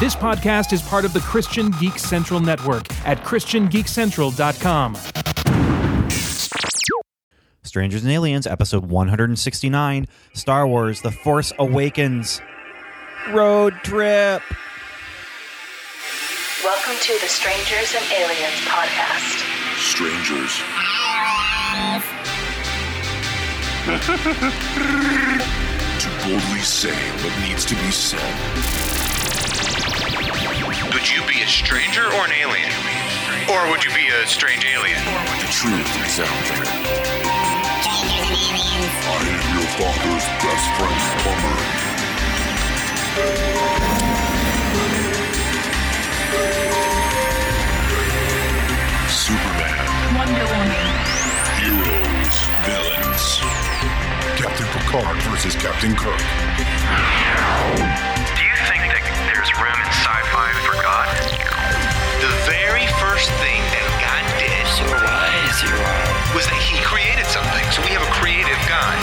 This podcast is part of the Christian Geek Central Network at ChristianGeekCentral.com. Strangers and Aliens, episode 169, Star Wars The Force Awakens. Road trip. Welcome to the Strangers and Aliens podcast. Strangers. to boldly say what needs to be said. Would you be a stranger or an alien? Or would you be a strange alien? The truth is out there. I am your father's best friend, Plumber. Superman. Wonder Woman. Heroes. Villains. Captain Picard versus Captain Kirk. Do you think that there's room in sci-fi for God? The very first thing that God did was that he created something. So we have a creative God.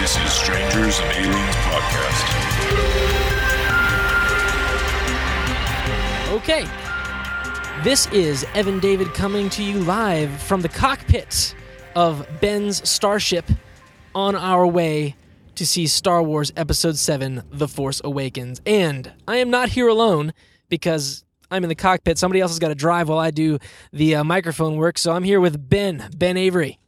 This is Strangers and Aliens Podcast. Okay. This is Evan David coming to you live from the cockpit of Ben's starship on our way to see Star Wars Episode 7 The Force Awakens. And I am not here alone because I'm in the cockpit. Somebody else has got to drive while I do the uh, microphone work. So I'm here with Ben, Ben Avery.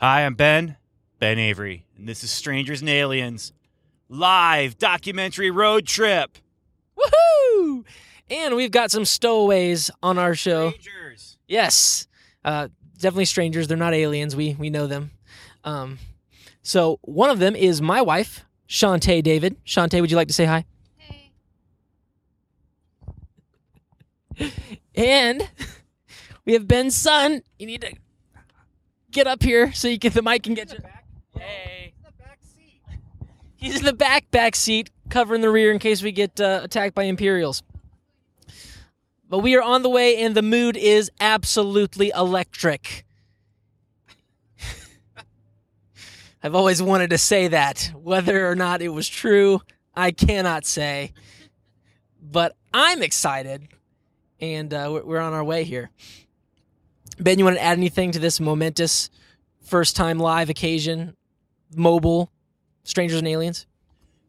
Hi, I'm Ben, Ben Avery, and this is Strangers and Aliens, live documentary road trip. Woohoo! And we've got some stowaways on our show. Strangers. Yes, uh, definitely strangers. They're not aliens. We we know them. Um, so one of them is my wife, Shantae David. Shantae, would you like to say hi? Hey. And we have Ben's son. You need to get up here so you get the mic and get you. Hey. He's in the back back seat, covering the rear in case we get uh, attacked by Imperials. But we are on the way, and the mood is absolutely electric. I've always wanted to say that. Whether or not it was true, I cannot say. But I'm excited, and uh, we're- on our way here. Ben, you want to add anything to this momentous first time live occasion, mobile, strangers and aliens?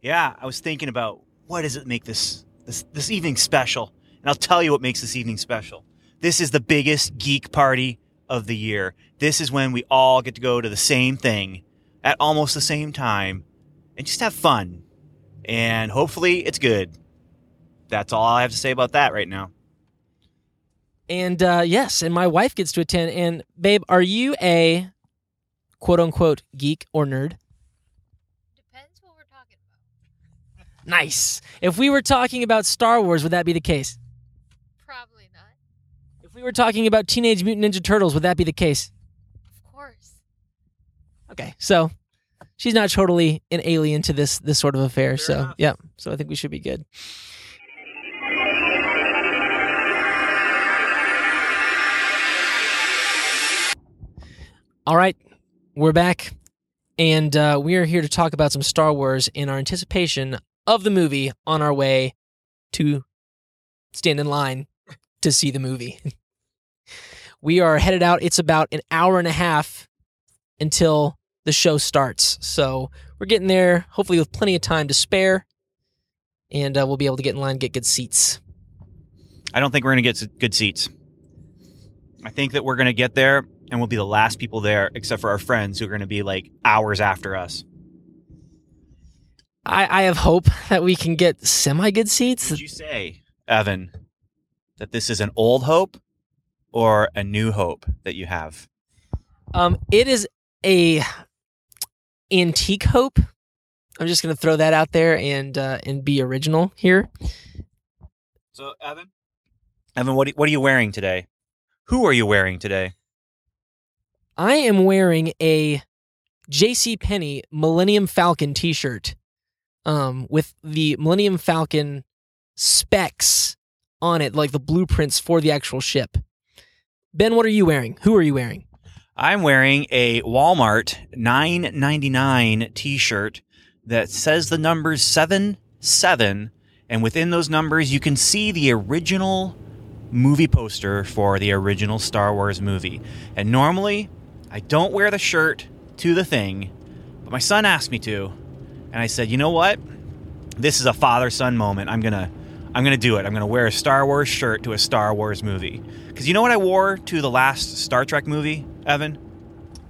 Yeah, I was thinking about what does it make this this this evening special, and I'll tell you what makes this evening special. This is the biggest geek party of the year. This is when we all get to go to the same thing at almost the same time and just have fun. And hopefully it's good. That's all I have to say about that right now. And uh, yes, and my wife gets to attend. And babe, are you a quote unquote geek or nerd? Depends what we're talking about. Nice. If we were talking about Star Wars, would that be the case? Probably not. If we were talking about Teenage Mutant Ninja Turtles, would that be the case? Okay, so she's not totally an alien to this this sort of affair. so enough. yeah, so I think we should be good. All right, we're back, and uh, we are here to talk about some Star Wars in our anticipation of the movie on our way to stand in line to see the movie. we are headed out. It's about an hour and a half until the show starts. So we're getting there, hopefully with plenty of time to spare, and uh, we'll be able to get in line, get good seats. I don't think we're going to get good seats. I think that we're going to get there and we'll be the last people there, except for our friends who are going to be like hours after us. I, I have hope that we can get semi good seats. Did you say, Evan, that this is an old hope or a new hope that you have? Um, it is a antique hope. I'm just gonna throw that out there and uh, and be original here. So, Evan, Evan, what are, what are you wearing today? Who are you wearing today? I am wearing a J.C. Penney Millennium Falcon T-shirt, um, with the Millennium Falcon specs on it, like the blueprints for the actual ship. Ben, what are you wearing? Who are you wearing? I'm wearing a Walmart 9.99 t-shirt that says the numbers 7 7 And within those numbers, you can see the original movie poster for the original Star Wars movie. And normally, I don't wear the shirt to the thing, but my son asked me to, and I said, "You know what? This is a father-son moment. I'm going to I'm going to do it. I'm going to wear a Star Wars shirt to a Star Wars movie." Cuz you know what I wore to the last Star Trek movie, Evan?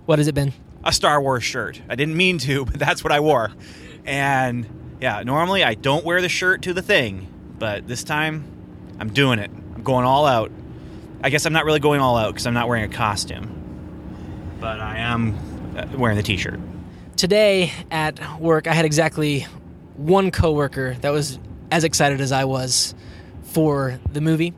What has it been? a Star Wars shirt. I didn't mean to, but that's what I wore. And yeah, normally I don't wear the shirt to the thing, but this time I'm doing it. I'm going all out. I guess I'm not really going all out because I'm not wearing a costume, but I am uh, wearing the t-shirt. Today at work, I had exactly one coworker that was as excited as I was for the movie.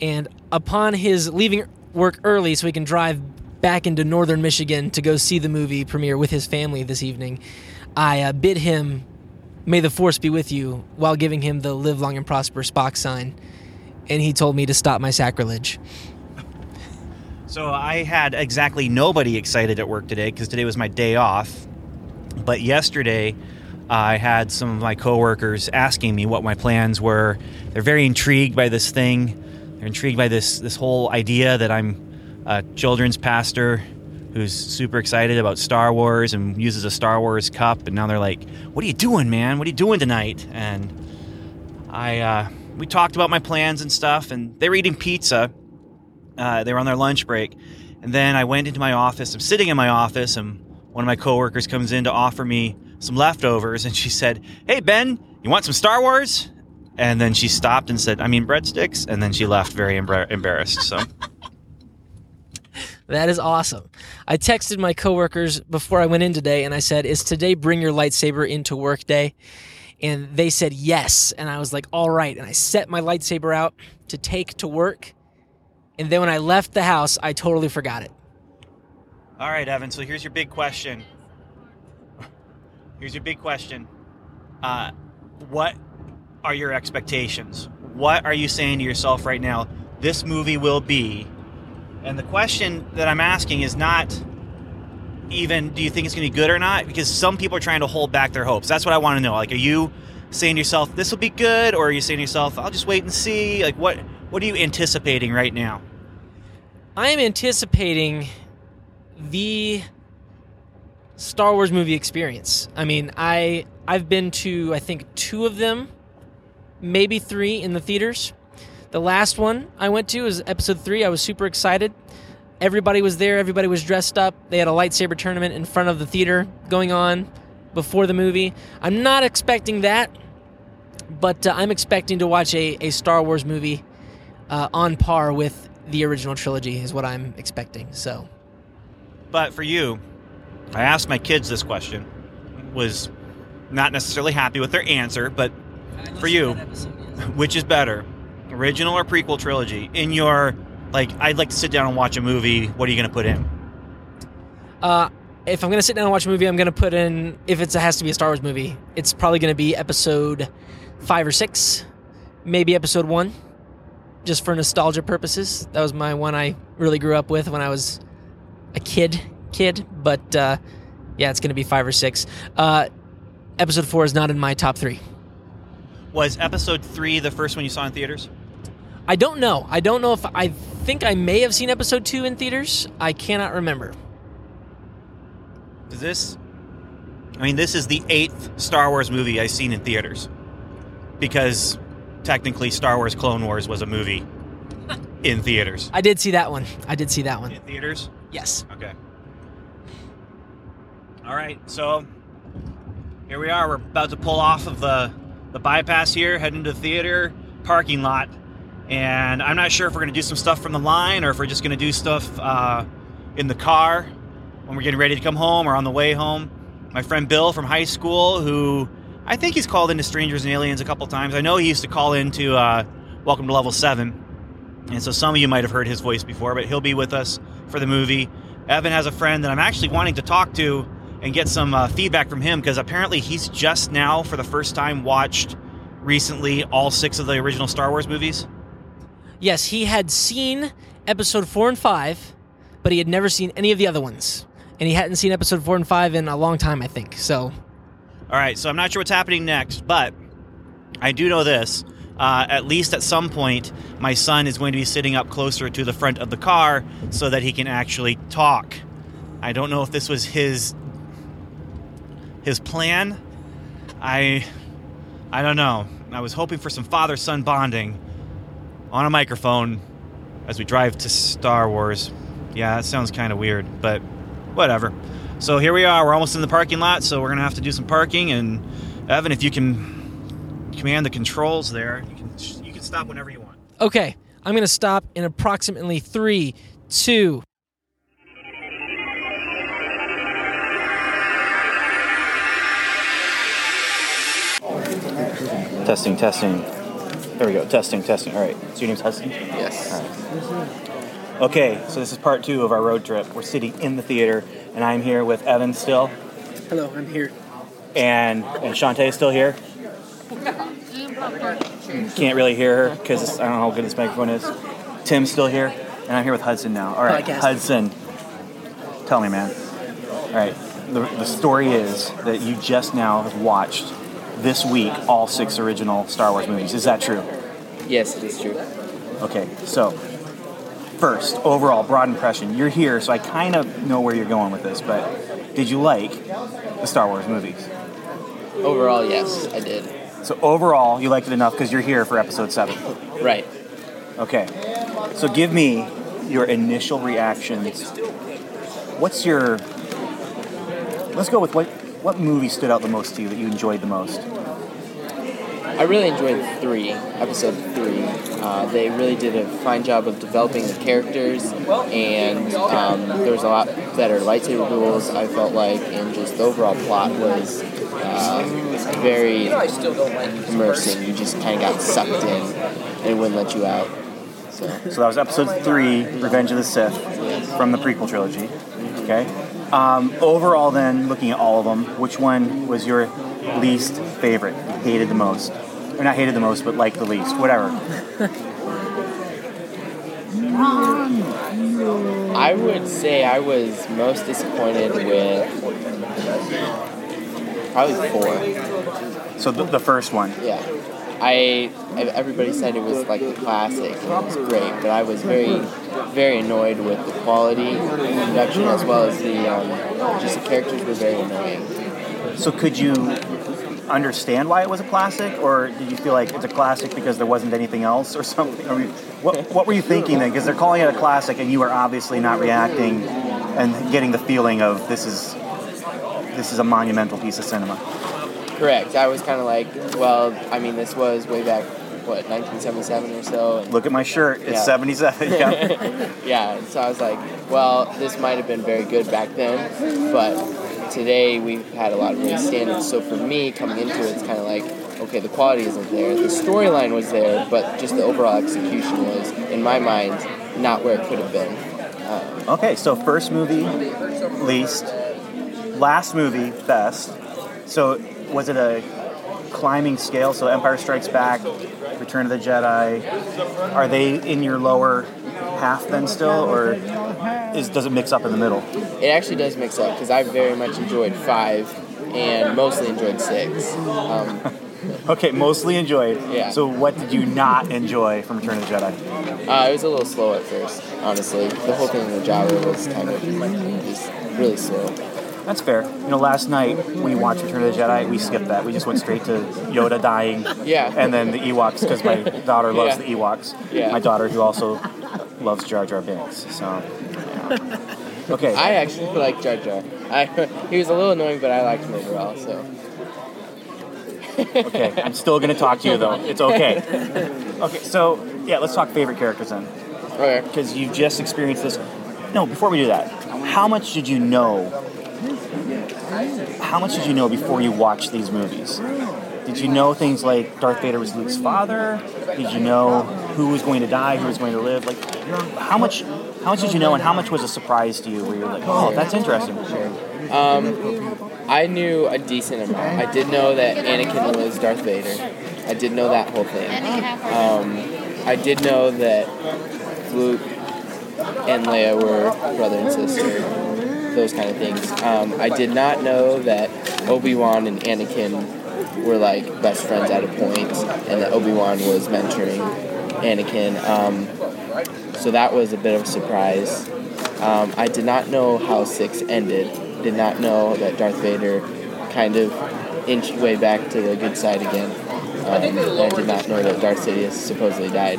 And upon his leaving work early so he can drive back into northern Michigan to go see the movie premiere with his family this evening, I uh, bid him, May the Force be with you, while giving him the Live Long and Prosper Spock sign. And he told me to stop my sacrilege. So I had exactly nobody excited at work today because today was my day off. But yesterday, I had some of my coworkers asking me what my plans were. They're very intrigued by this thing. They're intrigued by this this whole idea that I'm a children's pastor who's super excited about Star Wars and uses a Star Wars cup. And now they're like, "What are you doing, man? What are you doing tonight?" And I uh, we talked about my plans and stuff, and they were eating pizza. Uh, they were on their lunch break, and then I went into my office. I'm sitting in my office, and one of my coworkers comes in to offer me some leftovers, and she said, "Hey Ben, you want some Star Wars?" And then she stopped and said, "I mean breadsticks," and then she left very embar- embarrassed. So. That is awesome. I texted my coworkers before I went in today and I said, Is today bring your lightsaber into work day? And they said yes. And I was like, All right. And I set my lightsaber out to take to work. And then when I left the house, I totally forgot it. All right, Evan. So here's your big question. Here's your big question. Uh, what are your expectations? What are you saying to yourself right now? This movie will be. And the question that I'm asking is not even do you think it's going to be good or not? Because some people are trying to hold back their hopes. That's what I want to know. Like, are you saying to yourself, this will be good? Or are you saying to yourself, I'll just wait and see? Like, what, what are you anticipating right now? I am anticipating the Star Wars movie experience. I mean, I I've been to I think two of them, maybe three in the theaters. The last one I went to was episode three. I was super excited. Everybody was there. Everybody was dressed up. They had a lightsaber tournament in front of the theater going on before the movie. I'm not expecting that, but uh, I'm expecting to watch a, a Star Wars movie uh, on par with the original trilogy, is what I'm expecting. So, But for you, I asked my kids this question. Was not necessarily happy with their answer, but for you, which is better, original or prequel trilogy? In your like, I'd like to sit down and watch a movie. What are you going to put in? Uh, if I'm gonna sit down and watch a movie, I'm gonna put in if it has to be a Star Wars movie, it's probably gonna be episode five or six, maybe episode one, just for nostalgia purposes. That was my one I really grew up with when I was a kid, kid. But uh, yeah, it's gonna be five or six. Uh, episode four is not in my top three. Was Episode three the first one you saw in theaters? I don't know. I don't know if I think I may have seen episode two in theaters. I cannot remember. Is this? I mean, this is the eighth Star Wars movie I've seen in theaters, because technically, Star Wars Clone Wars was a movie in theaters. I did see that one. I did see that one. In theaters. Yes. Okay. All right, so here we are. We're about to pull off of the the bypass here, heading to the theater parking lot, and I'm not sure if we're going to do some stuff from the line or if we're just going to do stuff uh, in the car when we're getting ready to come home or on the way home. My friend Bill from high school, who I think he's called into Strangers and Aliens a couple times. I know he used to call into uh, Welcome to Level Seven, and so some of you might have heard his voice before, but he'll be with us for the movie. Evan has a friend that I'm actually wanting to talk to and get some uh, feedback from him because apparently he's just now, for the first time, watched recently all six of the original Star Wars movies. Yes, he had seen episode four and five, but he had never seen any of the other ones. And he hadn't seen episode four and five in a long time, I think. So, All right, so I'm not sure what's happening next, but I do know this. Uh, at least at some point, my son is going to be sitting up closer to the front of the car so that he can actually talk. I don't know if this was his his plan. I I don't know. I was hoping for some father-son bonding on a microphone as we drive to Star Wars. Yeah, that sounds kind of weird, but whatever. So here we are. We're almost in the parking lot, so we're gonna have to do some parking. And Evan, if you can command the controls there, you can you can stop whenever you want. Okay, I'm going to stop in approximately three, two. Testing, testing. There we go. Testing, testing. All right. So your name's Hudson. Yes. Okay, so this is part two of our road trip. We're sitting in the theater, and I'm here with Evan still, Hello, I'm here. and and Shantae is still here. Can't really hear her because I don't know how good this microphone is. Tim's still here, and I'm here with Hudson now. All right, Podcast. Hudson, tell me, man. All right, the, the story is that you just now have watched this week all six original Star Wars movies. Is that true? Yes, it is true. Okay, so first, overall broad impression. You're here, so I kind of know where you're going with this, but did you like the Star Wars movies? Overall, yes, I did. So overall, you liked it enough because you're here for episode seven. Right. Okay, so give me your initial reactions. What's your? Let's go with what what movie stood out the most to you that you enjoyed the most. I really enjoyed three, episode three. Uh, they really did a fine job of developing the characters, and um, there was a lot better lightsaber duels. I felt like, and just the overall plot was uh, very immersing. You just kind of got sucked in, and it wouldn't let you out. So So that was episode three, Revenge of the Sith, from the prequel trilogy. Okay. Um, overall, then, looking at all of them, which one was your least favorite? Hated the most, or not hated the most, but liked the least? Whatever. I would say I was most disappointed with probably four. So the, the first one. Yeah. I everybody said it was like the classic and it was great, but I was very very annoyed with the quality of the production as well as the um, just the characters were very annoying. So could you understand why it was a classic, or did you feel like it's a classic because there wasn't anything else, or something? I mean, what what were you thinking then? Because they're calling it a classic, and you were obviously not reacting and getting the feeling of this is this is a monumental piece of cinema. Correct. I was kind of like, well, I mean, this was way back what 1977 or so. And Look at my shirt; it's Yeah. '77. Yeah. yeah, so I was like, well, this might have been very good back then, but today we've had a lot of raised standards. So for me, coming into it, it's kind of like, okay, the quality isn't there. The storyline was there, but just the overall execution was, in my mind, not where it could have been. Uh, Okay, so first movie, least. Last movie, best. So was it a climbing scale? So Empire Strikes Back, Return of the Jedi. Are they in your lower half then still, or is does it mix up in the middle? it actually does mix up because I very much enjoyed five and mostly enjoyed six. Um, Okay, mostly enjoyed. Yeah. So what did you not enjoy from Return of the Jedi? uh, it was a little slow at first, honestly. The whole thing in the Jabba was kind of just really slow. That's fair. You know, last night when we watched Return of the Jedi, we skipped that. We just went straight to Yoda dying. Yeah. And then the Ewoks because my daughter loves Yeah. the Ewoks. Yeah. My daughter who also loves Jar Jar Binks. So. yeah. Okay. I actually like Jar Jar. I, he was a little annoying, but I liked him overall. So okay. I'm still gonna talk to you though. It's okay. Okay. So yeah, let's talk favorite characters then, okay. because you've just experienced this. No, before we do that, how much did you know? How much did you know before you watched these movies? Did you know things like Darth Vader was Luke's father? Did you know who was going to die, who was going to live? Like, how much? How much did you know, and how much was a surprise to you? Where you're like, oh, that's interesting. Um, I knew a decent amount. I did know that Anakin was Darth Vader. I did know that whole thing. Um, I did know that Luke and Leia were brother and sister. Those kind of things. Um, I did not know that Obi Wan and Anakin were like best friends at a point, and that Obi Wan was mentoring Anakin. Um, so that was a bit of a surprise. Um, I did not know how six ended. Did not know that Darth Vader kind of inched way back to the good side again. Um, I did not know that Darth Sidious supposedly died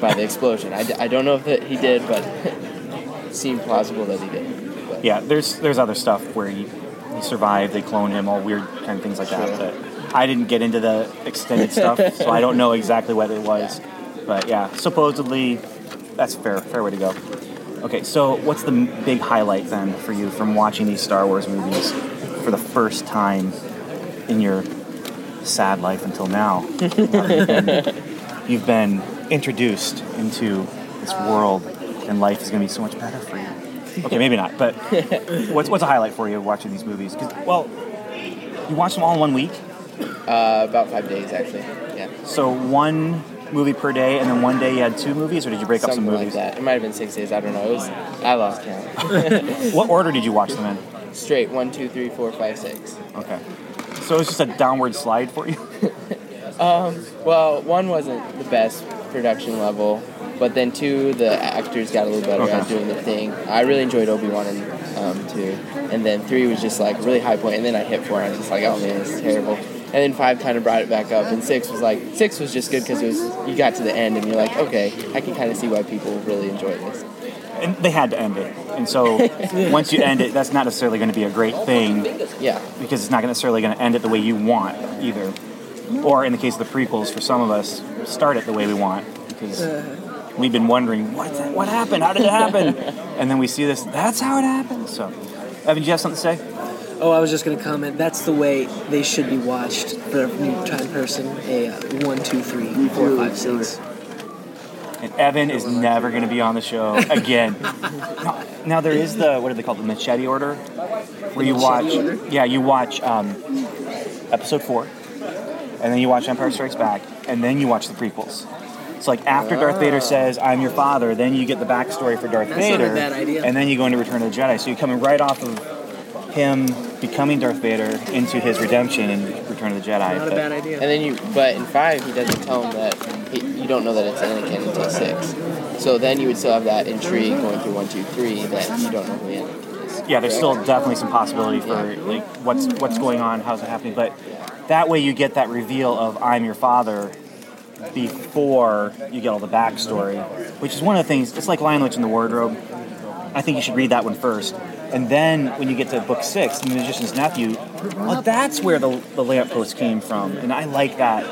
by the explosion. I, d- I don't know if he did, but it seemed plausible that he did. Yeah, there's there's other stuff where he, he survived, they cloned him, all weird kind of things like that. But I didn't get into the extended stuff, so I don't know exactly what it was. But yeah, supposedly that's a fair, fair way to go. Okay, so what's the big highlight then for you from watching these Star Wars movies for the first time in your sad life until now? you've been introduced into this world, and life is going to be so much better for you. Okay, maybe not, but what's what's a highlight for you watching these movies? 'Cause, well, you watched them all in one week, uh, about five days actually. Yeah. so one movie per day, and then one day you had two movies, or did you break up some Something like movies? that. It might have been six days. I don't know. It was. I lost count. What order did you watch them in? Straight one, two, three, four, five, six. Okay, so it was just a downward slide for you. um, Well, one wasn't the best production level, but then two, the actors got a little better at doing the thing. I really enjoyed Obi Wan and um, two, and then three was just like a really high point. point, and then I hit four, and I was just like, oh man, this is terrible. And then five kind of brought it back up, and six was like six was just good because it was you got to the end and you're like, okay, I can kind of see why people really enjoy this. and they had to end it. And so once you end it, that's not necessarily going to be a great thing Yeah, because it's not necessarily going to end it the way you want either. Or in the case of the prequels, for some of us, start it the way we want because we've been wondering what what happened, how did it happen, and then we see this. That's how it happened. So, Evan, do you have something to say? Oh, I was just going to comment. That's the way they should be watched for a new time person. A uh, one, two, three, four, five, six. And Evan is never going to be on the show again. now, now there is the what do they call it, the machete order, where you watch. order? Yeah, you watch um, episode four, and then you watch Empire Strikes Back, and then you watch the prequels. It's like after Darth Vader oh. says, "I'm your father," then you get the backstory for Darth That's not a Vader, bad idea. and then you go into Return of the Jedi. So you're coming right off of him becoming Darth Vader into his redemption in Return of the Jedi. Not a But- bad idea. and then you, but in five he doesn't tell him that he, you don't know that it's Anakin until six. So then you would still have that intrigue going through one, two, three that you don't know who Anakin is. yeah, there's still definitely some possibility for like what's what's going on, how's it happening, but that way you get that reveal of I'm your father before you get all the backstory, which is one of the things. It's like Lion Witch in the Wardrobe. I think you should read that one first, and then when you get to book six, The Magician's Nephew, well, that's where the the lamppost came from, and I like that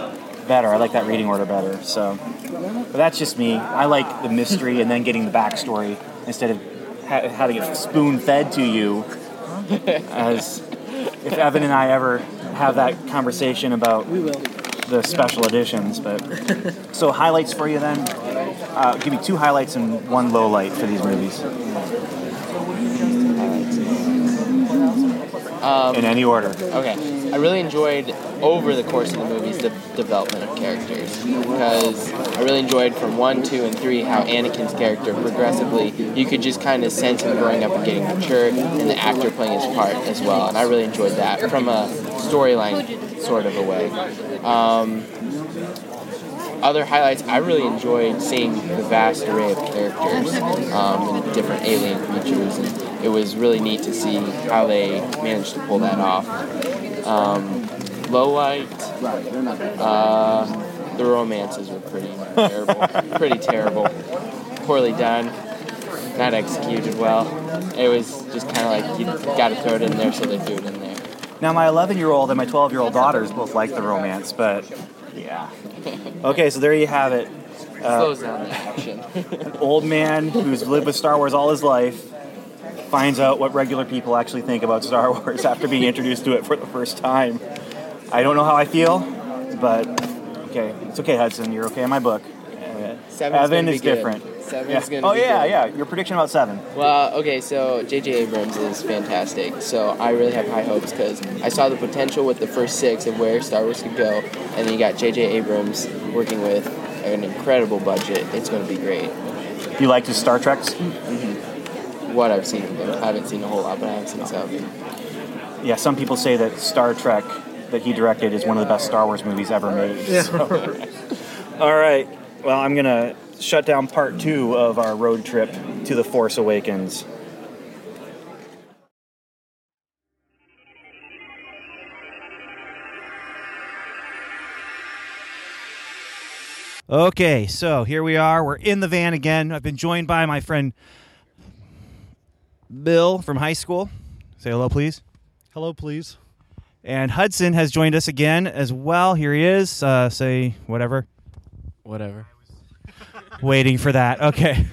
better. I like that reading order better. So, but that's just me. I like the mystery and then getting the backstory instead of ha- having it spoon fed to you. As if Evan and I ever have that conversation about We will. The special editions, but so highlights for you then. Uh, give me two highlights and one low light for these movies in any order. Okay. I really enjoyed over the course of the movies the development of characters because I really enjoyed from one, two, and three how Anakin's character progressively you could just kind of sense him growing up and getting mature, and the actor playing his part as well. And I really enjoyed that from a storyline sort of a way. Um, other highlights, I really enjoyed seeing the vast array of characters um, and different alien creatures, and it was really neat to see how they managed to pull that off. Um, low light, uh, the romances were pretty terrible, pretty terrible, poorly done, not executed well. It was just kind of like you got to throw it in there, so they threw it in there. Now, my 11 year old and my 12 year old daughters both like the romance, but yeah. Okay, so there you have it. Slows down the action. Old man who's lived with Star Wars all his life finds out what regular people actually think about Star Wars after being introduced to it for the first time. I don't know how I feel, but okay, it's okay, Hudson. You're okay in my book. Uh, Evan is good. different. Seven's Yeah. gonna Oh be yeah, good. yeah. Your prediction about seven. Well, okay, so J.J. Abrams is fantastic. So I really have high hopes because I saw the potential with the first six of where Star Wars could go, and then you got J.J. Abrams working with an incredible budget. It's going to be great. You liked his Star Treks? Mm-hmm. What I've seen of them, I haven't seen a whole lot, but I have seen some. Yeah. Some people say that Star Trek that he directed is one of the best Star Wars movies ever made. Yeah. So- All right. Well, I'm gonna shut down part two of our road trip to the Force Awakens. Okay, so here we are. We're in the van again. I've been joined by my friend Bill from high school. Say hello, please. Hello, please. And Hudson has joined us again as well. Here he is. Uh, say whatever. Whatever. Waiting for that. Okay.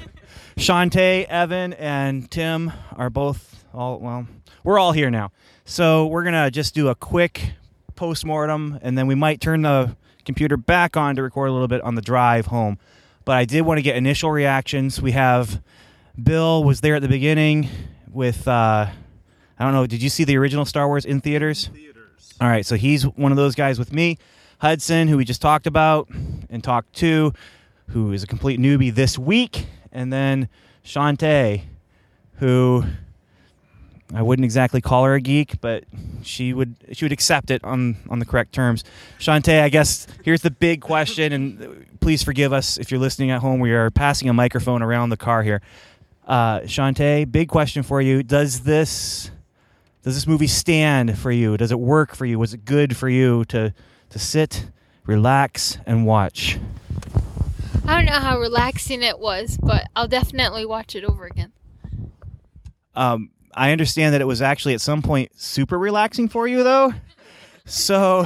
Shantae, Evan, and Tim are both all well. We're all here now, so we're gonna just do a quick post-mortem, and then we might turn the computer back on to record a little bit on the drive home. But I did want to get initial reactions. We have Bill was there at the beginning with uh, I don't know. Did you see the original Star Wars in theaters? Theaters. All right, so he's one of those guys with me. Hudson, who we just talked about and talked to, who is a complete newbie this week, and then Shantae, who I wouldn't exactly call her a geek, but she would she would accept it on on the correct terms. Shantae, I guess here's the big question, and please forgive us if you're listening at home. We are passing a microphone around the car here. Uh, Shantae, big question for you: Does this does this movie stand for you? Does it work for you? Was it good for you to to sit, relax, and watch? I don't know how relaxing it was, but I'll definitely watch it over again. Um, I understand that it was actually at some point super relaxing for you, though. So,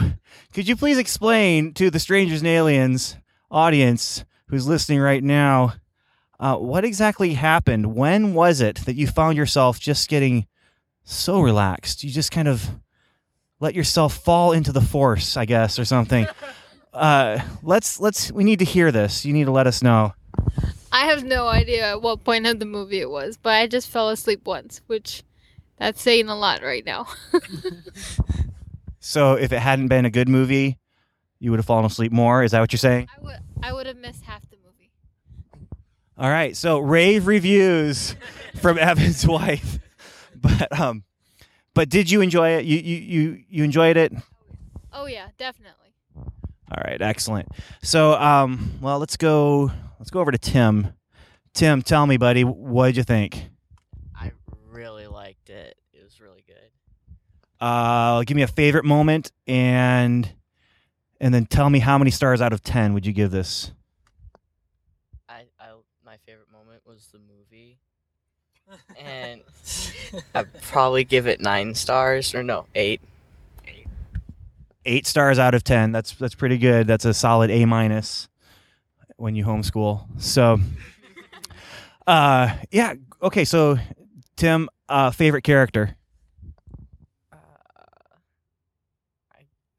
could you please explain to the Strangers and Aliens audience who's listening right now uh, what exactly happened? When was it that you found yourself just getting so relaxed? You just kind of let yourself fall into the force, I guess, or something. Uh, let's let's we need to hear this. You need to let us know. I have no idea at what point of the movie it was, but I just fell asleep once, which that's saying a lot right now. So, if it hadn't been a good movie, you would have fallen asleep more. Is that what you're saying? I would I would have missed half the movie. All right, so rave reviews from Evan's wife, but um, but did you enjoy it? You you you you enjoyed it? Oh yeah, definitely. All right, excellent. So um, well, let's go let's go over to Tim. Tim, tell me, buddy, what did you think? I really liked it. It was really good. Uh, give me a favorite moment and and then tell me how many stars out of ten would you give this? I, I my favorite moment was the movie, and I'd probably give it nine stars or no eight. Eight stars out of ten. That's that's pretty good. That's a solid A minus when you homeschool. So, uh, yeah. Okay, so Tim, uh, favorite character. Uh,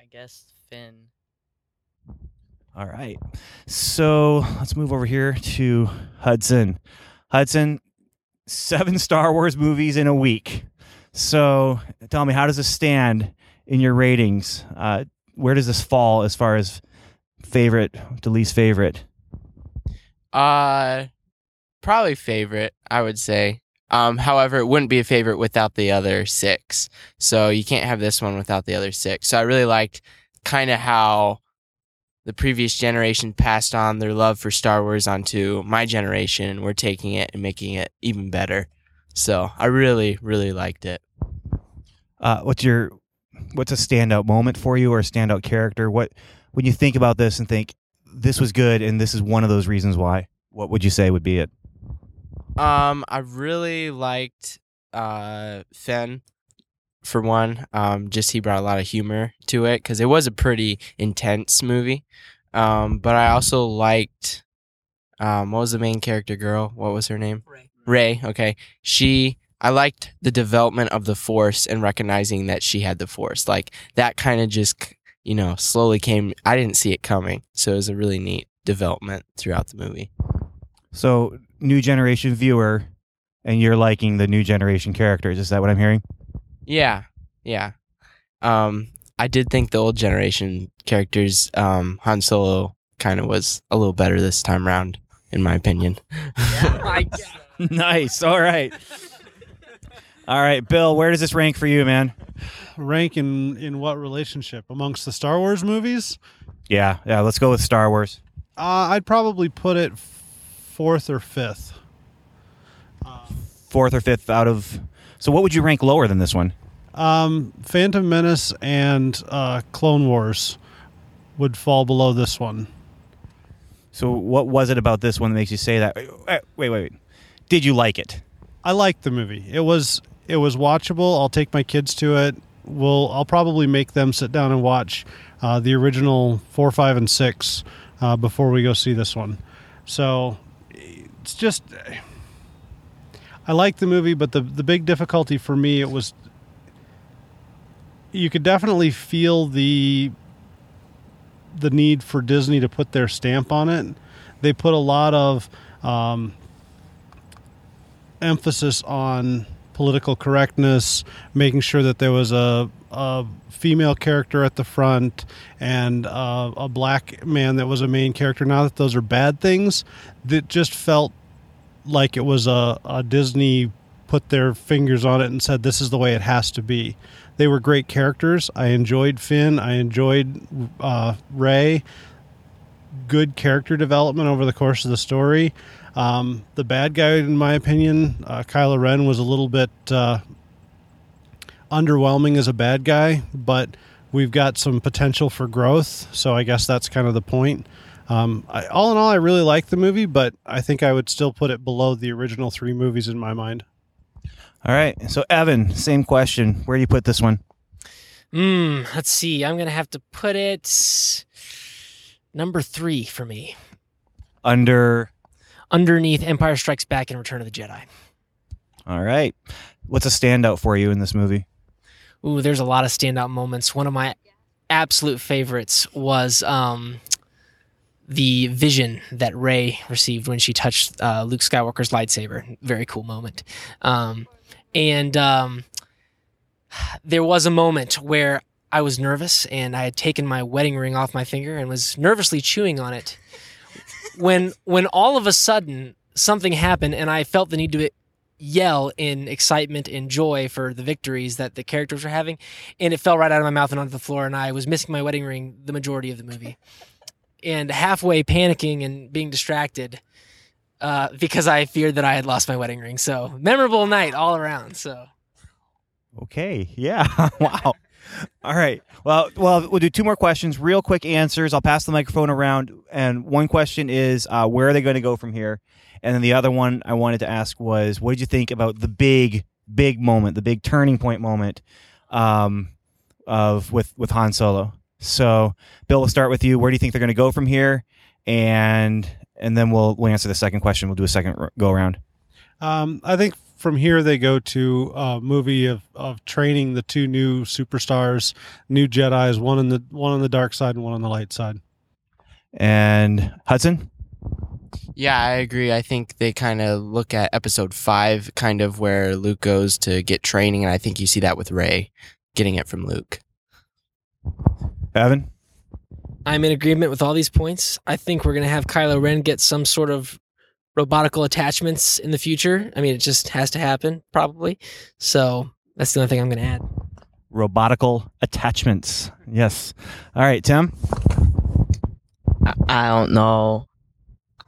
I guess Finn. All right. So let's move over here to Hudson. Hudson, seven Star Wars movies in a week. So tell me, how does this stand in your ratings? Uh, where does this fall as far as favorite to least favorite? Uh, probably favorite, I would say. Um, however, it wouldn't be a favorite without the other six. So you can't have this one without the other six. So I really liked kind of how the previous generation passed on their love for Star Wars onto my generation, and we're taking it and making it even better. So I really, really liked it. Uh, what's your what's a standout moment for you or a standout character? What when you think about this and think this was good and this is one of those reasons why? What would you say would be it? Um, I really liked uh Finn for one. Um, just he brought a lot of humor to it because it was a pretty intense movie. Um, but I also liked um, what was the main character girl? What was her name? Rey. Rey. Okay, she. I liked the development of the Force and recognizing that she had the Force. Like that kind of just you know slowly came. I didn't see it coming, so it was a really neat development throughout the movie. So, new generation viewer, and you're liking the new generation characters. Is that what I'm hearing? Yeah, yeah. Um, I did think the old generation characters, um, Han Solo, kind of was a little better this time around, in my opinion. nice. All right. All right, Bill, where does this rank for you, man? Rank in in what relationship amongst the Star Wars movies? Yeah, yeah. Let's go with Star Wars. Uh, I'd probably put it fourth or fifth. Fourth or fifth out of. So, what would you rank lower than this one? Um, Phantom Menace and uh, Clone Wars would fall below this one. So, what was it about this one that makes you say that? Wait, wait, wait. Did you like it? I liked the movie. It was it was watchable. I'll take my kids to it. We'll I'll probably make them sit down and watch uh, the original four, five, and six uh, before we go see this one. So it's just I like the movie, but the the big difficulty for me it was you could definitely feel the the need for Disney to put their stamp on it. They put a lot of um, emphasis on political correctness, making sure that there was a, a female character at the front and uh, a black man that was a main character. Not that those are bad things, that just felt like it was a, a Disney put their fingers on it and said, this is the way it has to be. They were great characters. I enjoyed Finn. I enjoyed uh, Rey. Good character development over the course of the story. Um, the bad guy, in my opinion, uh, Kylo Ren, was a little bit uh, underwhelming as a bad guy, but we've got some potential for growth. So I guess that's kind of the point. Um, I, all in all, I really like the movie, but I think I would still put it below the original three movies in my mind. All right. So, Evan, same question. Where do you put this one? Hmm. Let's see. I'm gonna have to put it number three for me, Under. Underneath Empire Strikes Back and Return of the Jedi. All right. What's a standout for you in this movie? Ooh, there's a lot of standout moments. One of my absolute favorites was um, the vision that Rey received when she touched uh, Luke Skywalker's lightsaber. Very cool moment. Um, and um, there was a moment where I was nervous and I had taken my wedding ring off my finger and was nervously chewing on it. When when all of a sudden something happened and I felt the need to yell in excitement and joy for the victories that the characters were having, and it fell right out of my mouth and onto the floor, and I was missing my wedding ring the majority of the movie, and halfway panicking and being distracted uh, because I feared that I had lost my wedding ring. So memorable night all around. So Okay. Yeah. wow. All right. Well, well, we'll do two more questions, real quick answers. I'll pass the microphone around, and one question is, uh, where are they going to go from here? And then the other one I wanted to ask was, what did you think about the big, big moment, the big turning point moment, um, of with with Han Solo? So, Bill, we'll start with you. Where do you think they're going to go from here? And and then we'll we'll answer the second question. We'll do a second go around. Um, I think from here they go to a movie of, of training the two new superstars, new Jedi's, one on the one on the dark side and one on the light side. And Hudson. Yeah, I agree. I think they kind of look at episode five, kind of where Luke goes to get training, and I think you see that with Rey getting it from Luke. Evan. I'm in agreement with all these points. I think we're gonna have Kylo Ren get some sort of robotical attachments in the future. I mean, it just has to happen, probably. So that's the only thing I'm gonna add. Robotical attachments. Yes. All right, Tim. I, I don't know.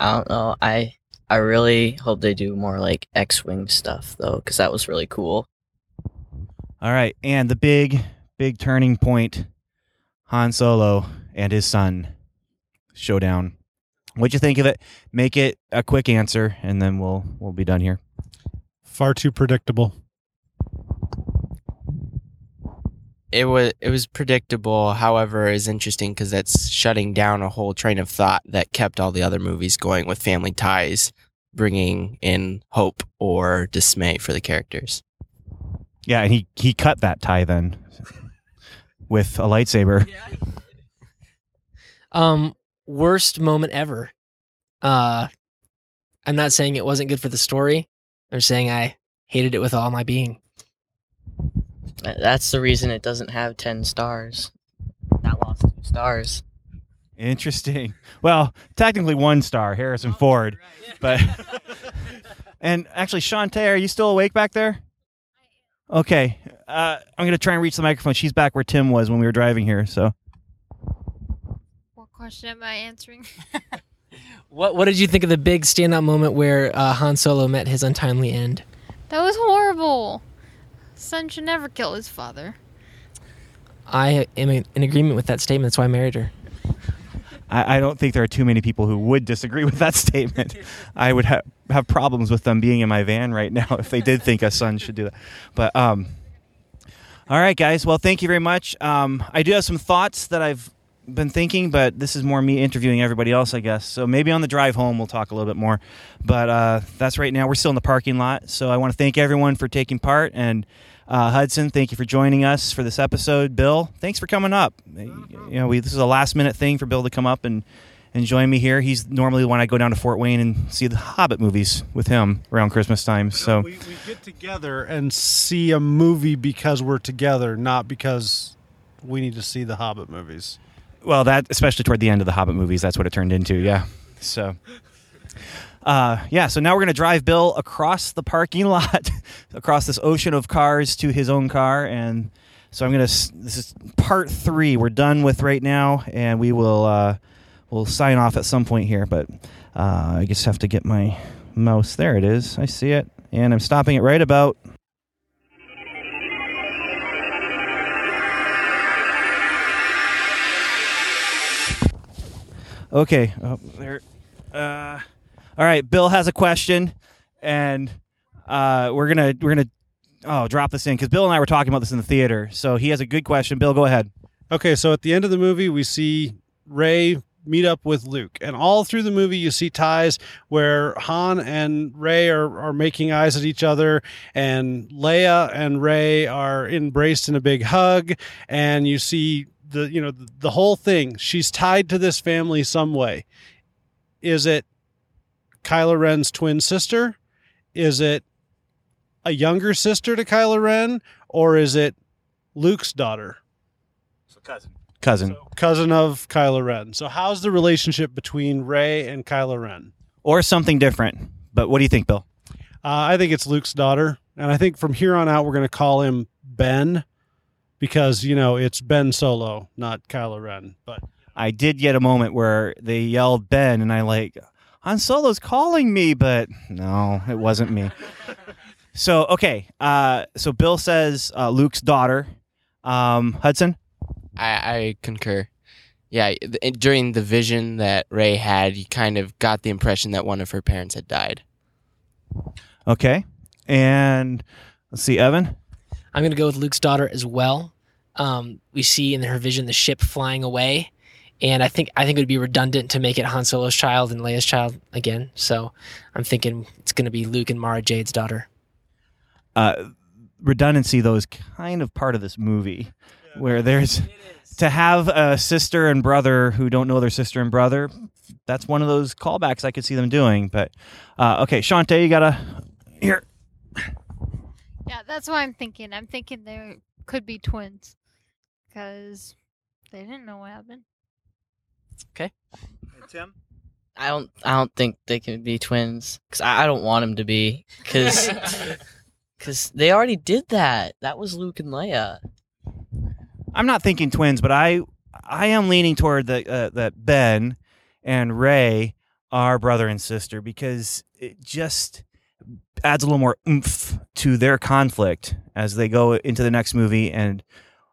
I don't know. I I really hope they do more like X-wing stuff though, because that was really cool. All right, and the big, big turning point: Han Solo and his son showdown. What'd you think of it? Make it a quick answer, and then we'll we'll be done here. Far too predictable. It was it was predictable. However, is interesting because that's shutting down a whole train of thought that kept all the other movies going with family ties, bringing in hope or dismay for the characters. Yeah, and he he cut that tie then with a lightsaber. Um, worst moment ever. Uh, I'm not saying it wasn't good for the story. I'm saying I hated it with all my being. That's the reason it doesn't have ten stars. That lost two stars. Interesting. Well, technically one star, Harrison Ford, but and actually, Shantae, are you still awake back there? Okay, uh, I'm gonna try and reach the microphone. She's back where Tim was when we were driving here. So What question am I answering? What What did you think of the big standout moment where uh, Han Solo met his untimely end? that was horrible. Son should never kill his father. I am in in agreement with that statement. That's why I married her. I, I don't think there are too many people who would disagree with that statement. I would ha- have problems with them being in my van right now if they did think a son should do that. But um, all right, guys. Well, thank you very much. Um, I do have some thoughts that I've been thinking, but this is more me interviewing everybody else, I guess. So maybe on the drive home we'll talk a little bit more. But uh, that's right now. We're still in the parking lot, so I want to thank everyone for taking part. And uh, Hudson, thank you for joining us for this episode. Bill, thanks for coming up. You know, we, this is a last minute thing for Bill to come up and and join me here. He's normally when I go down to Fort Wayne and see the Hobbit movies with him around Christmas time. So we, we get together and see a movie because we're together, not because we need to see the Hobbit movies. Well, that especially toward the end of the Hobbit movies, that's what it turned into. Yeah. So, uh, yeah. So now we're gonna drive Bill across the parking lot, across this ocean of cars to his own car, and so I'm gonna. This is part three. We're done with right now, and we will uh, we'll sign off at some point here. But uh, I just have to get my mouse. There it is. I see it, and I'm stopping it right about. Okay. Oh, there. Uh, all right. Bill has a question, and uh, we're gonna we're gonna oh drop this in because Bill and I were talking about this in the theater. So he has a good question. Bill, go ahead. Okay, so at the end of the movie, we see Rey meet up with Luke, and all through the movie, you see ties where Han and Rey are, are making eyes at each other, and Leia and Rey are embraced in a big hug, and you see the you know the, the whole thing. She's tied to this family some way. Is it Kylo Ren's twin sister? Is it a younger sister to Kylo Ren, or is it Luke's daughter? So cousin. cousin cousin of Kylo Ren. So how's the relationship between Rey and Kylo Ren? Or something different. But what do you think, Bill? Uh, I think it's Luke's daughter, and I think from here on out we're going to call him Ben because you know it's Ben Solo, not Kylo Ren. But I did get a moment where they yelled Ben, and I like Han Solo's calling me, but no, it wasn't me. so okay, uh, so Bill says uh, Luke's daughter, um, Hudson. I, I concur. Yeah, th- during the vision that Rey had, you kind of got the impression that one of her parents had died. Okay, and let's see, Evan. I'm gonna go with Luke's daughter as well. Um, we see in her vision the ship flying away, and I think I think it would be redundant to make it Han Solo's child and Leia's child again. So I'm thinking it's gonna be Luke and Mara Jade's daughter. uh, redundancy though is kind of part of this movie where there's to have a sister and brother who don't know their sister and brother that's one of those callbacks i could see them doing but uh, okay shante you gotta here Yeah, that's what I'm thinking. I'm thinking there could be twins because they didn't know what happened. Okay. tim I don't. I don't think they can be twins because I, I don't want them to be because because they already did that. That was Luke and Leia. i'm not thinking twins but i i am leaning toward the uh, that ben and rey are brother and sister because it just adds a little more oomph to their conflict as they go into the next movie and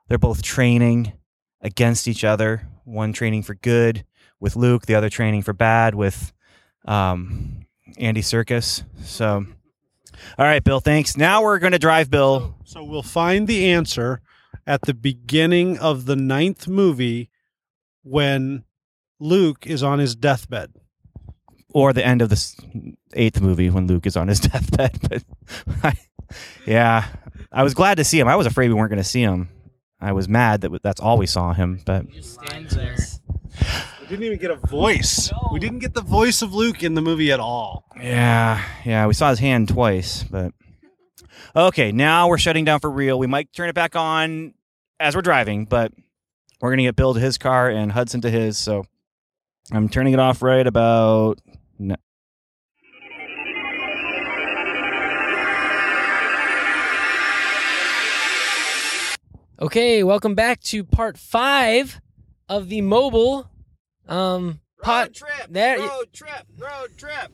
they're both training against each other one training for good with luke the other training for bad with um, andy serkis so all right bill thanks. Now we're going to drive bill. So we'll find the answer at the beginning of the ninth movie when Luke is on his deathbed. Or the end of the eighth movie when luke is on his deathbed but I, yeah i was glad to see him i was afraid we weren't going to see him i was mad that that's all we saw him but We didn't even get a voice. We didn't get the voice of Luke in the movie at all. Yeah, yeah, we saw his hand twice, but okay, now we're shutting down for real. We might turn it back on as we're driving, but we're gonna get Bill to his car and Hudson to his. So I'm turning it off right about. Okay, welcome back to part five of the mobile um pot trip. there Road trip. Road trip.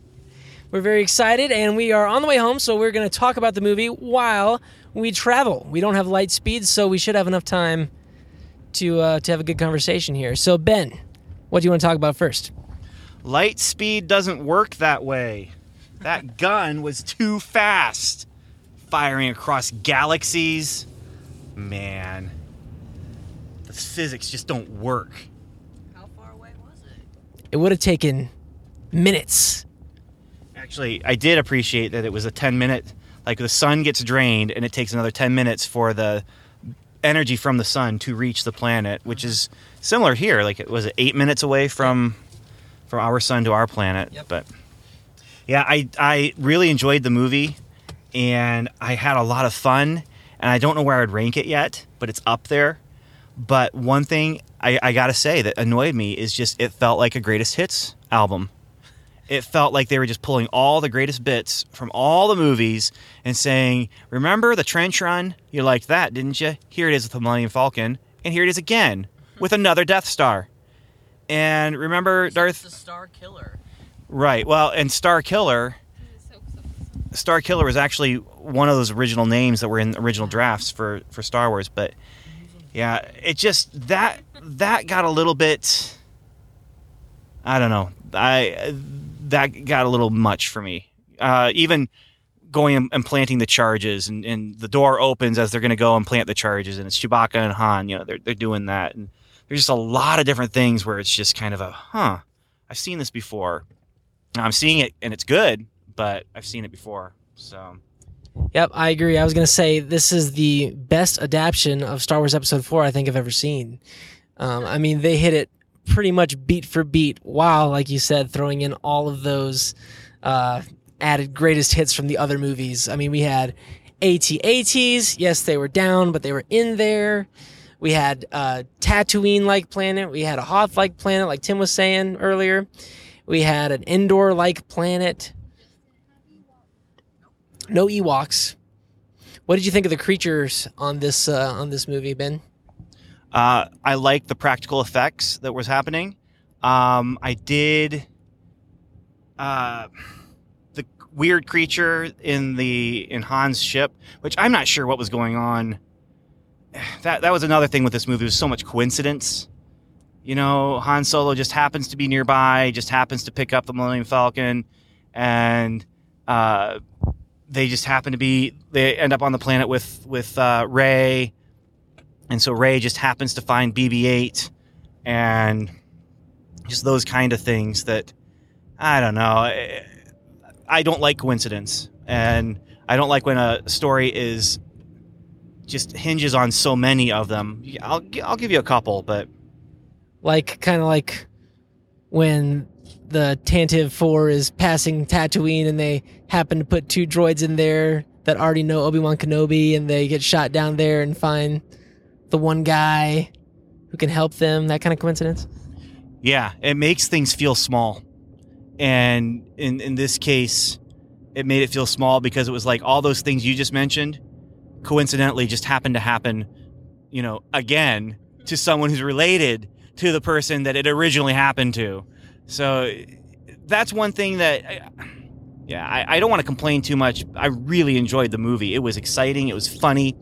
we're very excited and we are on the way home so we're going to talk about the movie while we travel we don't have light speed so we should have enough time to uh, to have a good conversation here so ben what do you want to talk about first Light speed doesn't work that way. That gun was too fast. Firing across galaxies. Man. The physics just don't work. How far away was it It would have taken minutes Actually, I did appreciate that it was a 10 minute like the sun gets drained and it takes another 10 minutes for the energy from the sun to reach the planet, which is similar here. Like it was 8 minutes away from from our sun to our planet, but yeah, I I really enjoyed the movie and I had a lot of fun and I don't know where I'd rank it yet, but it's up there. But one thing I, I gotta say that annoyed me is just it felt like a greatest hits album. It felt like they were just pulling all the greatest bits from all the movies and saying, "Remember the trench run? You liked that, didn't you? Here it is with the Millennium Falcon, and here it is again with another Death Star." And remember Darth the Star Killer. Right. Well, and Star Killer. Star Killer was actually one of those original names that were in original drafts for for Star Wars, but yeah, it just that that got a little bit. I don't know. I that got a little much for me. Uh, even going and- planting the charges, and, and the door opens as they're going to go and plant the charges, and it's Chewbacca and Han. You know, they're they're doing that, and there's just a lot of different things where it's just kind of a huh. I've seen this before. I'm seeing it and it's good, but I've seen it before. So Yep, I agree. I was gonna say this is the best adaptation of Star Wars Episode Four I think I've ever seen. Um, I mean, they hit it pretty much beat for beat, while, like you said, throwing in all of those uh, added greatest hits from the other movies. I mean, we had AT-ATs. Yes, they were down, but they were in there. We had uh, Tatooine-like planet. We had a Hoth-like planet, like Tim was saying earlier. We had an Endor-like planet. No Ewoks. What did you think of the creatures on this uh, on this movie, Ben? uh, I like the practical effects that was happening. Um, I did uh, the weird creature in the in Han's ship, which I'm not sure what was going on. That that was another thing with this movie. It was so much coincidence. You know, Han Solo just happens to be nearby, just happens to pick up the Millennium Falcon, and uh, they just happen to be. They end up on the planet with with uh, Rey, and so Rey just happens to find BB-8, and just those kind of things that I don't know. I, I don't like coincidence, and I don't like when a story is just hinges on so many of them. I'll I'll give you a couple, but Like kind of like when the Tantive Four is passing Tatooine and they happen to put two droids in there that already know Obi Wan Kenobi, and they get shot down there and find the one guy who can help them. That kind of coincidence. Yeah, it makes things feel small. And in in this case, it made it feel small because it was like all those things you just mentioned coincidentally just happened to happen, you know, again to someone who's related to the person that it originally happened to. So that's one thing that yeah, I, I don't want to complain too much. I really enjoyed the movie. It was exciting, it was funny.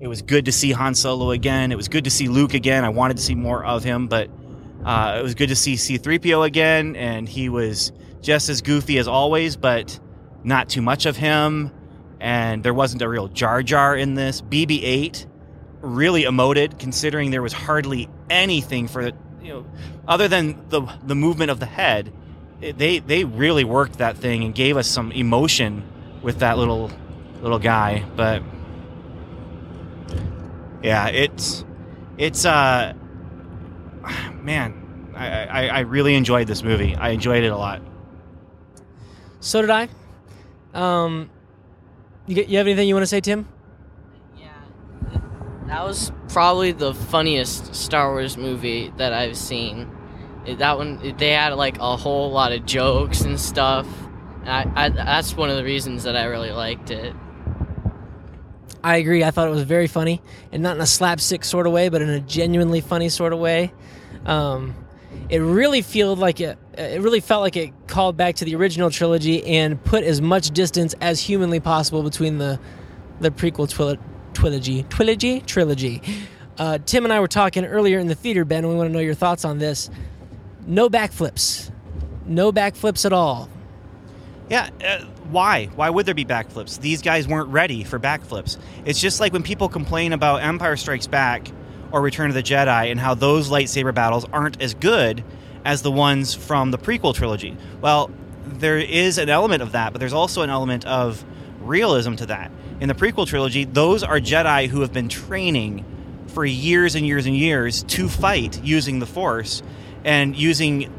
It was good to see Han Solo again. It was good to see Luke again. I wanted to see more of him, but uh, it was good to see C3PO again, and he was just as goofy as always, but not too much of him. And there wasn't a real Jar Jar in this. BB 8 really emoted, considering there was hardly anything for, you know, other than the, the movement of the head. It- They, they really worked that thing and gave us some emotion with that little little guy. But yeah, it's it's uh man, I, I, I really enjoyed this movie. I enjoyed it a lot. So did I. Um, you, get- you have anything you want to say, Tim? Yeah, that was probably the funniest Star Wars movie that I've seen. That one, they had like a whole lot of jokes and stuff. I, I, that's one of the reasons that I really liked it. I agree. I thought it was very funny, and not in a slapstick sort of way, but in a genuinely funny sort of way. Um, it really felt like it. It really felt like it called back to the original trilogy and put as much distance as humanly possible between the the prequel twil- trilogy, trilogy, trilogy. Uh, Tim and I were talking earlier in the theater, Ben, and we want to know your thoughts on this. No backflips, no backflips at all. Yeah, uh, why? Why would there be backflips? These guys weren't ready for backflips. It's just like when people complain about Empire Strikes Back or Return of the Jedi and how those lightsaber battles aren't as good as the ones from the prequel trilogy. Well, there is an element of that, but there's also an element of realism to that. In the prequel trilogy, those are Jedi who have been training for years and years and years to fight using the Force and using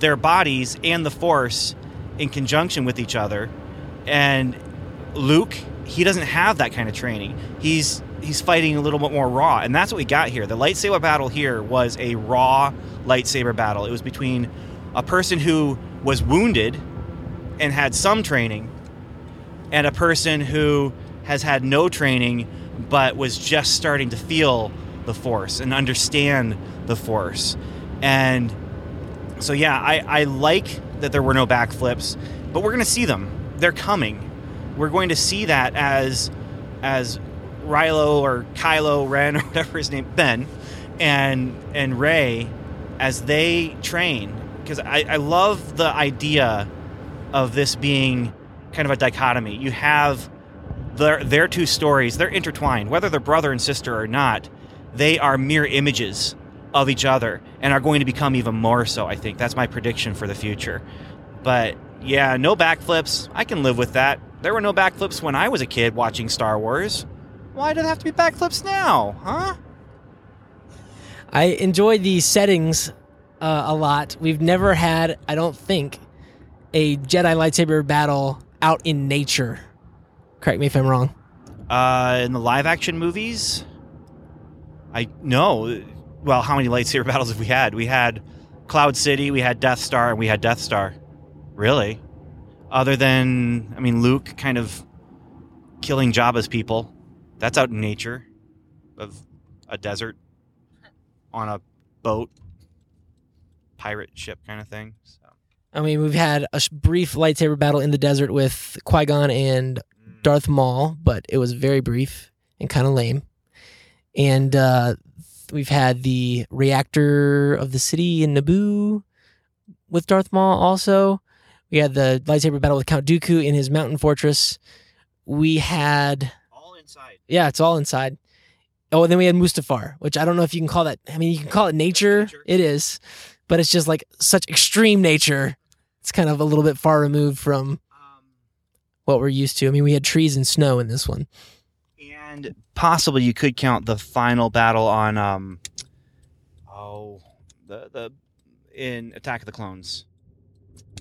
their bodies and the Force in conjunction with each other. And Luke, he doesn't have that kind of training. He's he's fighting a little bit more raw, and that's what we got here. The lightsaber battle here was a raw lightsaber battle. It was between a person who was wounded and had some training and a person who has had no training but was just starting to feel the force and understand the force. And so yeah, I, I like that there were no backflips, but we're gonna see them. They're coming. We're going to see that as as Rilo or Kylo Ren or whatever his name Ben and and Rey as they train because I, I love the idea of this being kind of a dichotomy. You have their their two stories, they're intertwined, whether they're brother and sister or not, they are mere images of each other and are going to become even more so, I think. That's my prediction for the future. But yeah, no backflips. I can live with that. There were no backflips when I was a kid watching Star Wars. Why do there have to be backflips now, huh? I enjoy the settings uh, a lot. We've never had, I don't think, a Jedi lightsaber battle out in nature. Correct me if I'm wrong. Uh, in the live action movies, I no. Well, how many lightsaber battles have we had? We had Cloud City, we had Death Star, and we had Death Star. Really? Other than, I mean, Luke kind of killing Jabba's people. That's out in nature, of a desert, on a boat, pirate ship kind of thing. So. I mean, we've had a brief lightsaber battle in the desert with Qui Gon and Darth Maul, but it was very brief and kind of lame. And uh, we've had the reactor of the city in Naboo with Darth Maul also. We had the lightsaber battle with Count Dooku in his mountain fortress. We had all inside. Yeah, it's all inside. Oh, and then we had Mustafar, which I don't know if you can call that. I mean, you can call it nature. It is, but it's just like such extreme nature. It's kind of a little bit far removed from um, what we're used to. I mean, we had trees and snow in this one. And possibly you could count the final battle on um oh the the in Attack of the Clones.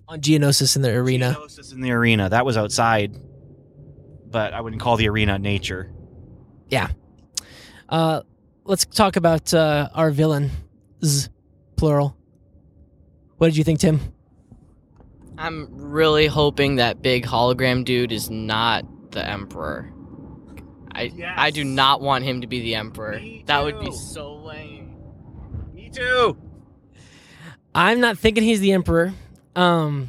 On Geonosis in the arena. Geonosis in the arena. That was outside. But I wouldn't call the arena nature. Yeah. Uh, let's talk about uh, our villain, Z, plural. What did you think, Tim? I'm really hoping that big hologram dude is not the emperor. I I do not want him to be the emperor. That would be so lame. Me too. I'm not thinking he's the emperor. Um,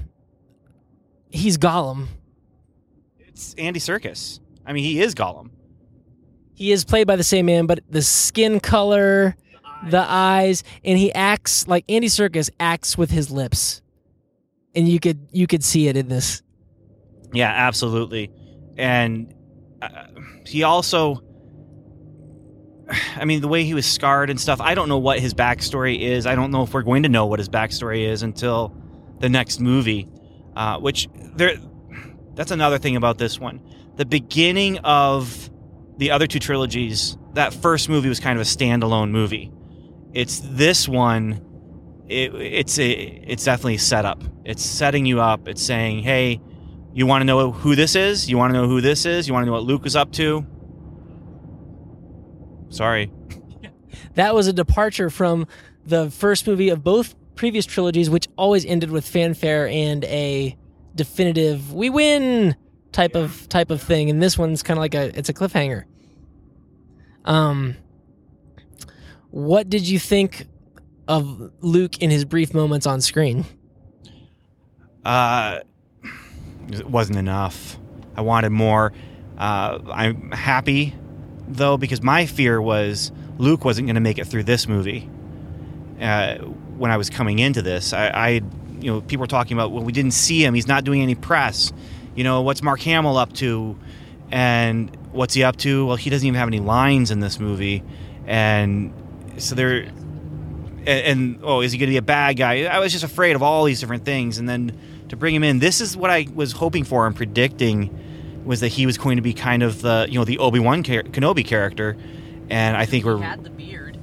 he's Gollum. It's Andy Serkis. I mean, he is Gollum. He is played by the same man, but the skin color, the eyes, and he acts like Andy Serkis acts with his lips, and you could you could see it in this. Yeah, absolutely. And uh, he also, I mean, the way he was scarred and stuff, I don't know what his backstory is. I don't know if we're going to know what his backstory is until the next movie, uh, which there, that's another thing about this one. The beginning of the other two trilogies, that first movie was kind of a standalone movie. It's this one. It, it's a, it's definitely set up. It's setting you up. It's saying, hey, you want to know who this is? You want to know who this is? You want to know what Luke is up to? Sorry. That was a departure from the first movie of both previous trilogies, which always ended with fanfare and a definitive "we win" type of type of thing. And this one's kind of like a it's a cliffhanger. Um, what did you think of Luke in his brief moments on screen? Uh, it wasn't enough. I wanted more. Uh, I'm happy though because my fear was Luke wasn't going to make it through this movie. Uh, when I was coming into this, I, I, you know, people were talking about well, we didn't see him. He's not doing any press. You know, what's Mark Hamill up to? And what's he up to? Well, he doesn't even have any lines in this movie, and so there. And, and oh, is he going to be a bad guy? I was just afraid of all these different things, and then to bring him in, this is what I was hoping for and predicting was that he was going to be kind of the you know the Obi Wan char- Kenobi character, and I think He we're. had the beard.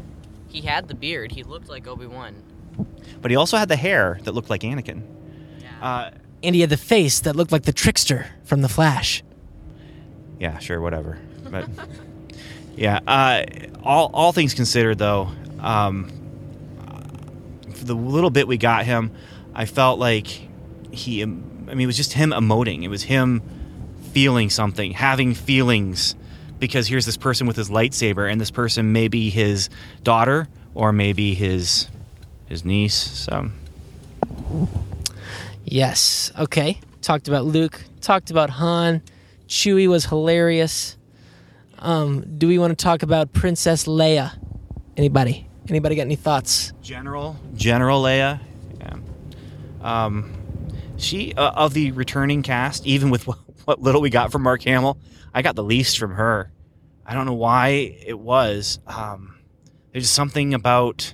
He had the beard. He looked like Obi Wan. But he also had the hair that looked like Anakin. Uh, And he had the face that looked like the trickster from The Flash. yeah, sure, whatever. But yeah, uh, all all things considered, though, um, for the little bit we got him, I felt like he. I mean, it was just him emoting. It was him feeling something, having feelings. Because here's this person with his lightsaber, and this person may be his daughter or maybe his his niece. So Yes. Okay. Talked about Luke. Talked about Han. Chewie was hilarious. Um, do we want to talk about Princess Leia? Anybody? Anybody got any thoughts? General General Leia. Yeah. Um, she uh, of the returning cast, even with what, little we got from Mark Hamill, I got the least from her. I don't know why it was. Um, there's something about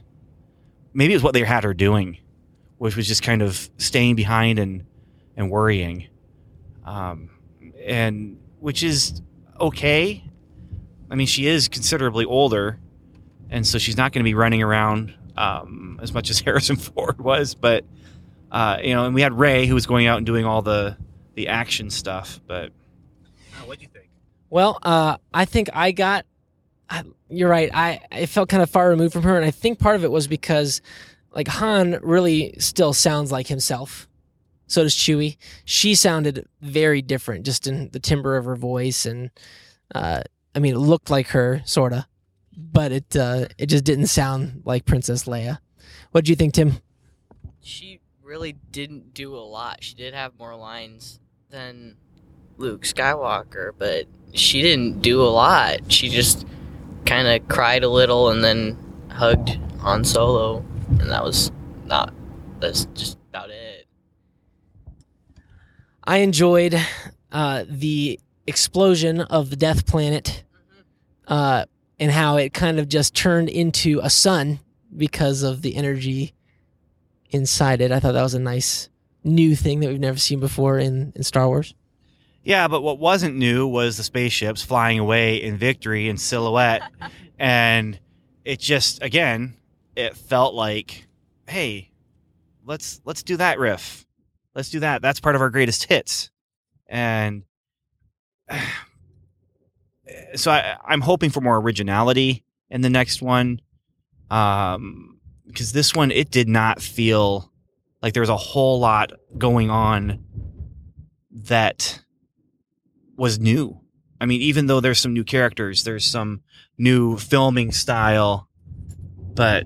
maybe it was what they had her doing, which was just kind of staying behind and and worrying, um, and which is okay. I mean, she is considerably older, and so she's not going to be running around um, as much as Harrison Ford was. But uh, you know, and we had Rey who was going out and doing all the the action stuff. But what do you think? Well, uh, I think I got. I, you're right. I I felt kind of far removed from her, and I think part of it was because, like Han really still sounds like himself. So does Chewie. She sounded very different, just in the timbre of her voice, and uh, I mean, it looked like her, sorta, but it uh, it just didn't sound like Princess Leia. What do you think, Tim? She really didn't do a lot. She did have more lines than Luke Skywalker, but she didn't do a lot. She just kind of cried a little and then hugged Han Solo, and that was not. That's just about it. I enjoyed uh, the explosion of the Death Planet, uh, and how it kind of just turned into a sun because of the energy inside it. I thought that was a nice new thing that we've never seen before in, in Star Wars. Yeah, but what wasn't new was the spaceships flying away in victory in silhouette, and it just again it felt like, hey, let's let's do that riff, let's do that. That's part of our greatest hits, and so I, I'm hoping for more originality in the next one, um, because this one it did not feel like there was a whole lot going on that was new. I mean, even though there's some new characters, there's some new filming style, but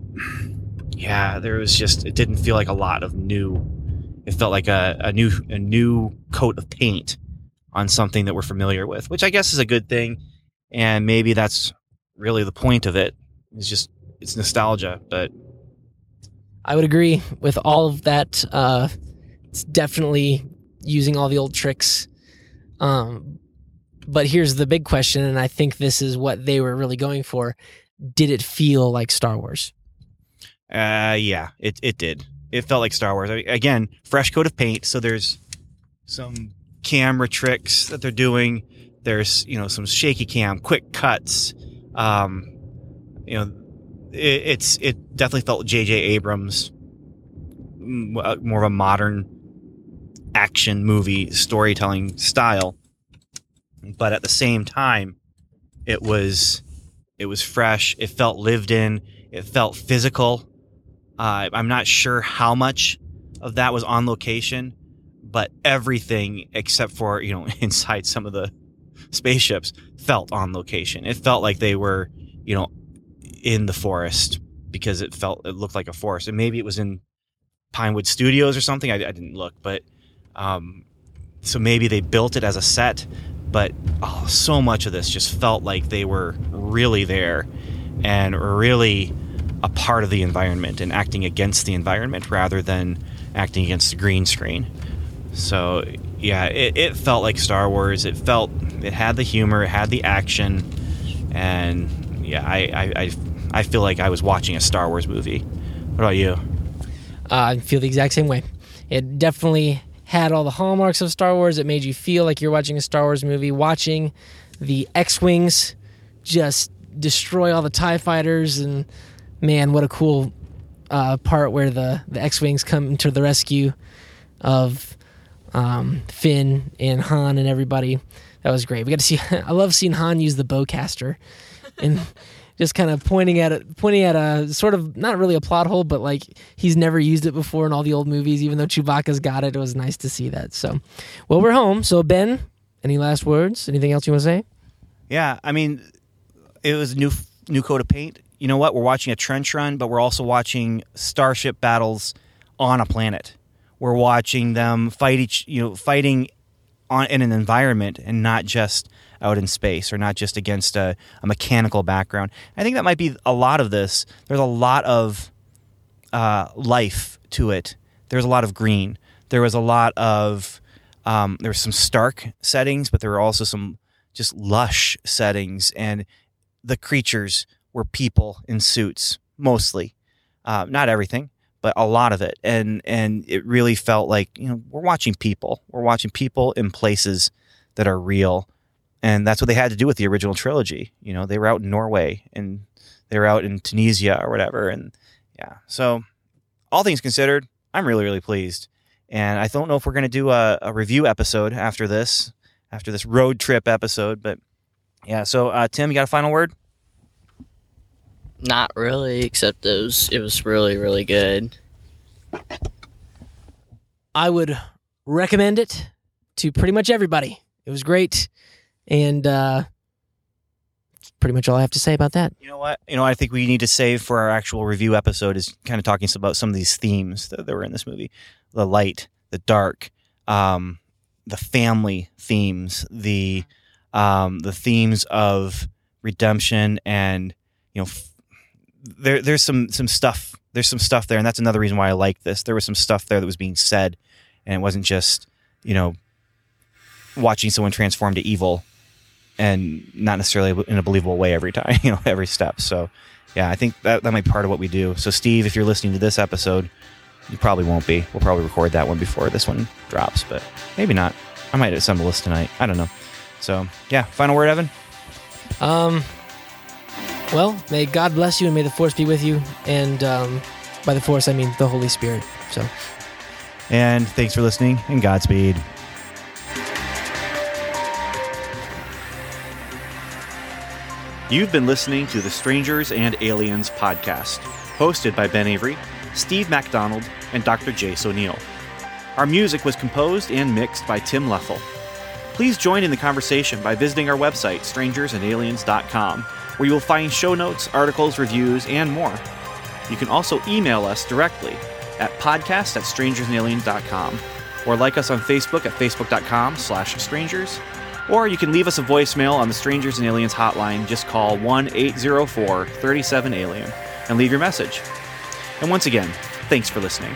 yeah, there was just it didn't feel like a lot of new. It felt like a, a new a new coat of paint on something that we're familiar with, which I guess is a good thing, and maybe that's really the point of it. It's just it's nostalgia, but I would agree with all of that. Uh, it's definitely using all the old tricks. Um, but here's the big question, and I think this is what they were really going for. Did it feel like Star Wars? Uh, yeah, it it did. It felt like Star Wars. I mean, again, fresh coat of paint. So there's some camera tricks that they're doing. There's you know some shaky cam, quick cuts. Um, you know, it, it's it definitely felt J.J. Abrams, uh, more of a modern action movie storytelling style. But at the same time, it was it was fresh. It felt lived in. It felt physical. Uh, I'm not sure how much of that was on location, but everything except for you know inside some of the spaceships felt on location. It felt like they were you know, in the forest because it felt it looked like a forest, and maybe it was in Pinewood Studios or something. I, I didn't look, but um, so maybe they built it as a set, but oh, so much of this just felt like they were really there and really a part of the environment and acting against the environment rather than acting against the green screen. So yeah, it, it felt like Star Wars. It felt it had the humor, it had the action, and yeah, I I, I, I feel like I was watching a Star Wars movie. What about you? Uh, I feel the exact same way. It definitely had all the hallmarks of Star Wars. It made you feel like you're watching a Star Wars movie, watching the X-wings just destroy all the Tie fighters, and man, what a cool uh, part where the the X-wings come to the rescue of um, Finn and Han and everybody. That was great. We got to see. I love seeing Han use the bowcaster, and just kind of pointing at it, pointing at a sort of not really a plot hole, but like he's never used it before in all the old movies. Even though Chewbacca's got it, it was nice to see that. So, well, we're home. So Ben, any last words? Anything else you want to say? Yeah, I mean, it was new new coat of paint. You know what? We're watching a trench run, but we're also watching starship battles on a planet. We're watching them fight each, you know, fighting on in an environment and not just out in space or not just against a, a mechanical background. I think that might be a lot of this. There's a lot of uh, life to it. There's a lot of green. There was a lot of um, there were some stark settings, but there were also some just lush settings, and the creatures were people in suits mostly, uh, not everything, but a lot of it, and and it really felt like you know we're watching people, we're watching people in places that are real, and that's what they had to do with the original trilogy. You know, they were out in Norway and they were out in Tunisia or whatever, and yeah, so all things considered, I'm really really pleased. And I don't know if we're going to do a, a, review episode after this, after this road trip episode. But yeah, so uh, Tim, you got a final word? Not really, except it was it was really really good. I would recommend it to pretty much everybody. It was great, and uh, pretty much all I have to say about that. You know what? You know, I think we need to save for our actual review episode is kind of talking about some of these themes that, that were in this movie: the light, the dark, um, the family themes, the um, the themes of redemption, and you know, f- there there's some some stuff there's some stuff there, and that's another reason why I like this. There was some stuff there that was being said, and it wasn't just you know watching someone transform to evil and not necessarily in a believable way every time, you know, every step. So, yeah, I think that, that might be part of what we do. So, Steve, if you're listening to this episode, you probably won't be. We'll probably record that one before this one drops, but maybe not. I might assemble this tonight. I don't know. So, yeah, final word, Evan? Um, well, may God bless you and may the Force be with you. And um, by the Force, I mean the Holy Spirit. So, and thanks for listening and Godspeed. You've been listening to the Strangers and Aliens podcast, hosted by Ben Avery, Steve MacDonald, and Dr. Jace O'Neill. Our music was composed and mixed by Tim Leffel. Please join in the conversation by visiting our website, strangersandaliens.com, where you will find show notes, articles, reviews, and more. You can also email us directly at podcast at strangersandaliens.com or like us on Facebook at facebook.com slash strangers or you can leave us a voicemail on the Strangers and Aliens hotline. Just call 1 804 37 Alien and leave your message. And once again, thanks for listening.